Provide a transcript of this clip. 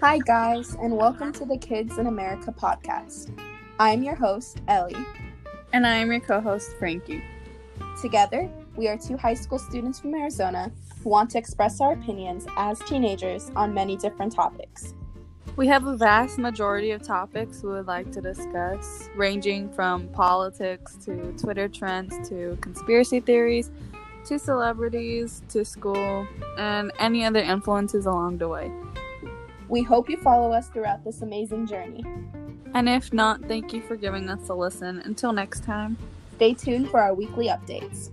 Hi, guys, and welcome to the Kids in America podcast. I'm your host, Ellie. And I am your co host, Frankie. Together, we are two high school students from Arizona who want to express our opinions as teenagers on many different topics. We have a vast majority of topics we would like to discuss, ranging from politics to Twitter trends to conspiracy theories to celebrities to school and any other influences along the way. We hope you follow us throughout this amazing journey. And if not, thank you for giving us a listen. Until next time, stay tuned for our weekly updates.